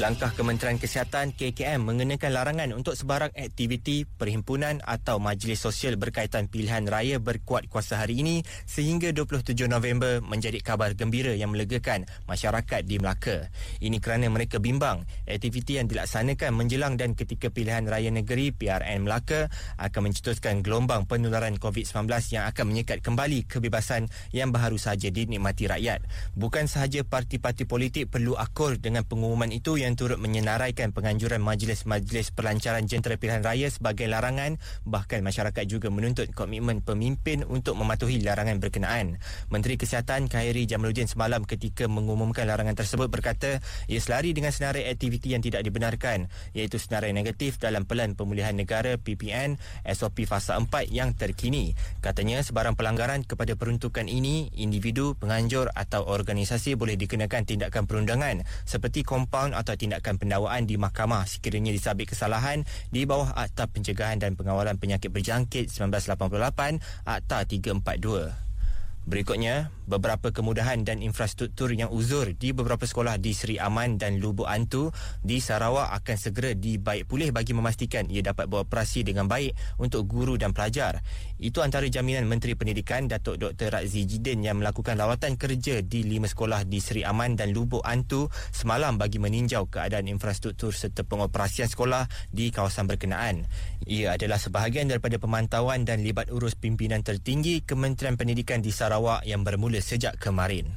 Langkah Kementerian Kesihatan KKM mengenakan larangan untuk sebarang aktiviti, perhimpunan atau majlis sosial berkaitan pilihan raya berkuat kuasa hari ini sehingga 27 November menjadi kabar gembira yang melegakan masyarakat di Melaka. Ini kerana mereka bimbang aktiviti yang dilaksanakan menjelang dan ketika pilihan raya negeri PRN Melaka akan mencetuskan gelombang penularan COVID-19 yang akan menyekat kembali kebebasan yang baru sahaja dinikmati rakyat. Bukan sahaja parti-parti politik perlu akur dengan pengumuman itu yang turut menyenaraikan penganjuran majlis-majlis pelancaran jentera pilihan raya sebagai larangan bahkan masyarakat juga menuntut komitmen pemimpin untuk mematuhi larangan berkenaan. Menteri Kesihatan Khairi Jamaluddin semalam ketika mengumumkan larangan tersebut berkata ia selari dengan senarai aktiviti yang tidak dibenarkan iaitu senarai negatif dalam Pelan Pemulihan Negara PPN SOP Fasa 4 yang terkini. Katanya sebarang pelanggaran kepada peruntukan ini individu, penganjur atau organisasi boleh dikenakan tindakan perundangan seperti kompaun atau atau tindakan pendakwaan di mahkamah sekiranya disabit kesalahan di bawah Akta Pencegahan dan Pengawalan Penyakit Berjangkit 1988 Akta 342. Berikutnya, beberapa kemudahan dan infrastruktur yang uzur di beberapa sekolah di Seri Aman dan Lubuk Antu di Sarawak akan segera dibaik pulih bagi memastikan ia dapat beroperasi dengan baik untuk guru dan pelajar. Itu antara jaminan Menteri Pendidikan Datuk Dr. Razzi Jidin yang melakukan lawatan kerja di lima sekolah di Seri Aman dan Lubuk Antu semalam bagi meninjau keadaan infrastruktur serta pengoperasian sekolah di kawasan berkenaan. Ia adalah sebahagian daripada pemantauan dan libat urus pimpinan tertinggi Kementerian Pendidikan di Sarawak Sarawak yang bermula sejak kemarin.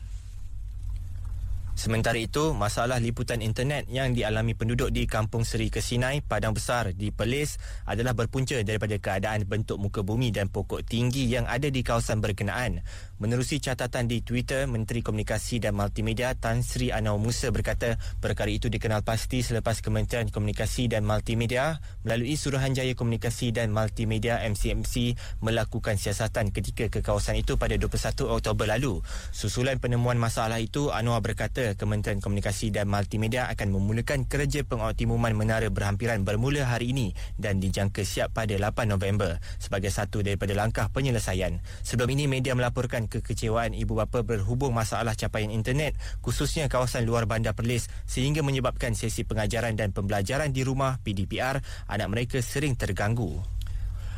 Sementara itu, masalah liputan internet yang dialami penduduk di Kampung Seri Kesinai, Padang Besar di Perlis adalah berpunca daripada keadaan bentuk muka bumi dan pokok tinggi yang ada di kawasan berkenaan. Menerusi catatan di Twitter, Menteri Komunikasi dan Multimedia Tan Sri Anwar Musa berkata perkara itu dikenal pasti selepas Kementerian Komunikasi dan Multimedia melalui Suruhanjaya Komunikasi dan Multimedia MCMC melakukan siasatan ketika ke kawasan itu pada 21 Oktober lalu. Susulan penemuan masalah itu, Anwar berkata Kementerian Komunikasi dan Multimedia akan memulakan kerja pengoptimuman menara berhampiran bermula hari ini dan dijangka siap pada 8 November sebagai satu daripada langkah penyelesaian. Sebelum ini media melaporkan kekecewaan ibu bapa berhubung masalah capaian internet khususnya kawasan luar bandar Perlis sehingga menyebabkan sesi pengajaran dan pembelajaran di rumah PDPR anak mereka sering terganggu.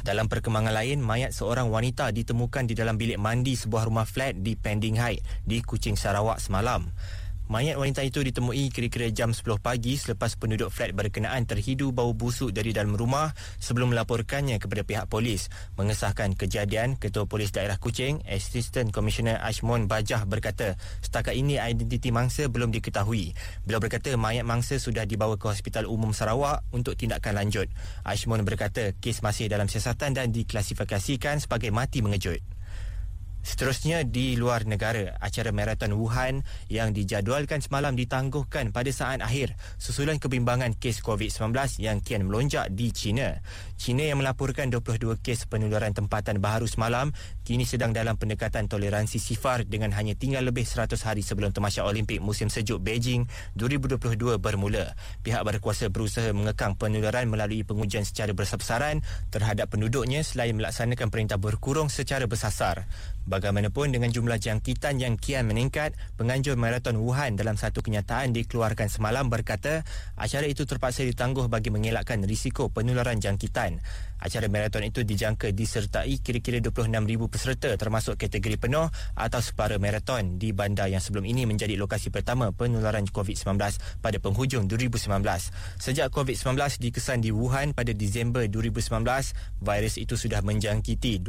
Dalam perkembangan lain, mayat seorang wanita ditemukan di dalam bilik mandi sebuah rumah flat di Pending High di Kuching Sarawak semalam. Mayat wanita itu ditemui kira-kira jam 10 pagi selepas penduduk flat berkenaan terhidu bau busuk dari dalam rumah sebelum melaporkannya kepada pihak polis. Mengesahkan kejadian, Ketua Polis Daerah Kuching, Assistant Commissioner Ashmon Bajah berkata, setakat ini identiti mangsa belum diketahui. Beliau berkata mayat mangsa sudah dibawa ke Hospital Umum Sarawak untuk tindakan lanjut. Ashmon berkata kes masih dalam siasatan dan diklasifikasikan sebagai mati mengejut. Seterusnya di luar negara, acara maraton Wuhan yang dijadualkan semalam ditangguhkan pada saat akhir susulan kebimbangan kes COVID-19 yang kian melonjak di China. China yang melaporkan 22 kes penularan tempatan baharu semalam kini sedang dalam pendekatan toleransi sifar dengan hanya tinggal lebih 100 hari sebelum temasya Olimpik musim sejuk Beijing 2022 bermula. Pihak berkuasa berusaha mengekang penularan melalui pengujian secara besar-besaran terhadap penduduknya selain melaksanakan perintah berkurung secara bersasar. Bagaimanapun dengan jumlah jangkitan yang kian meningkat, penganjur maraton Wuhan dalam satu kenyataan dikeluarkan semalam berkata acara itu terpaksa ditangguh bagi mengelakkan risiko penularan jangkitan. Acara maraton itu dijangka disertai kira-kira 26,000 peserta termasuk kategori penuh atau separa maraton di bandar yang sebelum ini menjadi lokasi pertama penularan COVID-19 pada penghujung 2019. Sejak COVID-19 dikesan di Wuhan pada Disember 2019, virus itu sudah menjangkiti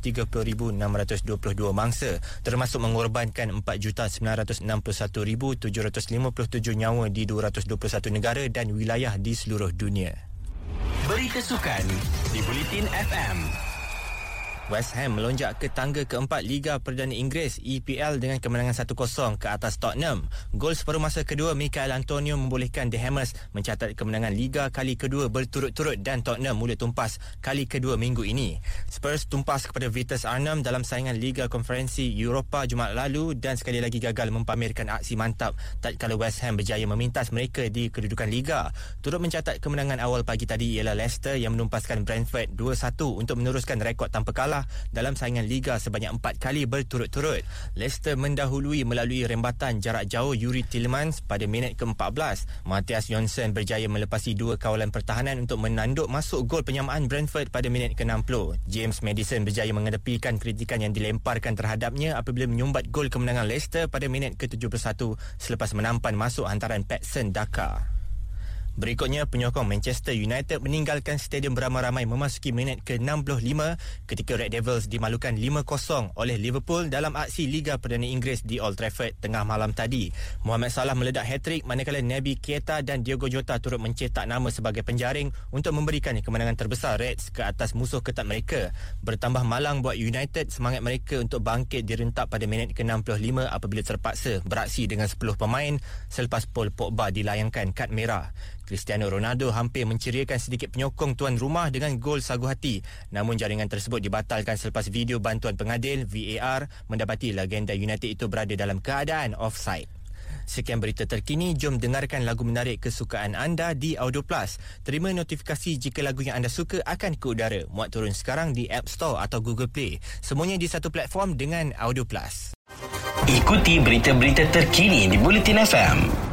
244,230,622 mangsa termasuk mengorbankan 4,961,757 nyawa di 221 negara dan wilayah di seluruh dunia. Berita Sukan di Bulletin FM. West Ham melonjak ke tangga keempat Liga Perdana Inggeris EPL dengan kemenangan 1-0 ke atas Tottenham. Gol separuh masa kedua Michael Antonio membolehkan The Hammers mencatat kemenangan Liga kali kedua berturut-turut dan Tottenham mula tumpas kali kedua minggu ini. Spurs tumpas kepada Vitus Arnhem dalam saingan Liga Konferensi Eropah Jumaat lalu dan sekali lagi gagal mempamerkan aksi mantap tatkala West Ham berjaya memintas mereka di kedudukan Liga. Turut mencatat kemenangan awal pagi tadi ialah Leicester yang menumpaskan Brentford 2-1 untuk meneruskan rekod tanpa kalah kalah dalam saingan Liga sebanyak empat kali berturut-turut. Leicester mendahului melalui rembatan jarak jauh Yuri Tillemans pada minit ke-14. Matthias Johnson berjaya melepasi dua kawalan pertahanan untuk menanduk masuk gol penyamaan Brentford pada minit ke-60. James Madison berjaya mengedepikan kritikan yang dilemparkan terhadapnya apabila menyumbat gol kemenangan Leicester pada minit ke-71 selepas menampan masuk hantaran Patson Daka. Berikutnya, penyokong Manchester United meninggalkan stadium beramai-ramai memasuki minit ke-65 ketika Red Devils dimalukan 5-0 oleh Liverpool dalam aksi Liga Perdana Inggeris di Old Trafford tengah malam tadi. Mohamed Salah meledak hat-trick manakala Naby Keita dan Diogo Jota turut mencetak nama sebagai penjaring untuk memberikan kemenangan terbesar Reds ke atas musuh ketat mereka. Bertambah malang buat United semangat mereka untuk bangkit direntak pada minit ke-65 apabila terpaksa beraksi dengan 10 pemain selepas Paul Pogba dilayangkan kad merah. Cristiano Ronaldo hampir menceriakan sedikit penyokong tuan rumah dengan gol sagu hati. Namun jaringan tersebut dibatalkan selepas video bantuan pengadil VAR mendapati legenda United itu berada dalam keadaan offside. Sekian berita terkini, jom dengarkan lagu menarik kesukaan anda di Audio Plus. Terima notifikasi jika lagu yang anda suka akan ke udara. Muat turun sekarang di App Store atau Google Play. Semuanya di satu platform dengan Audio Plus. Ikuti berita-berita terkini di Bulletin FM.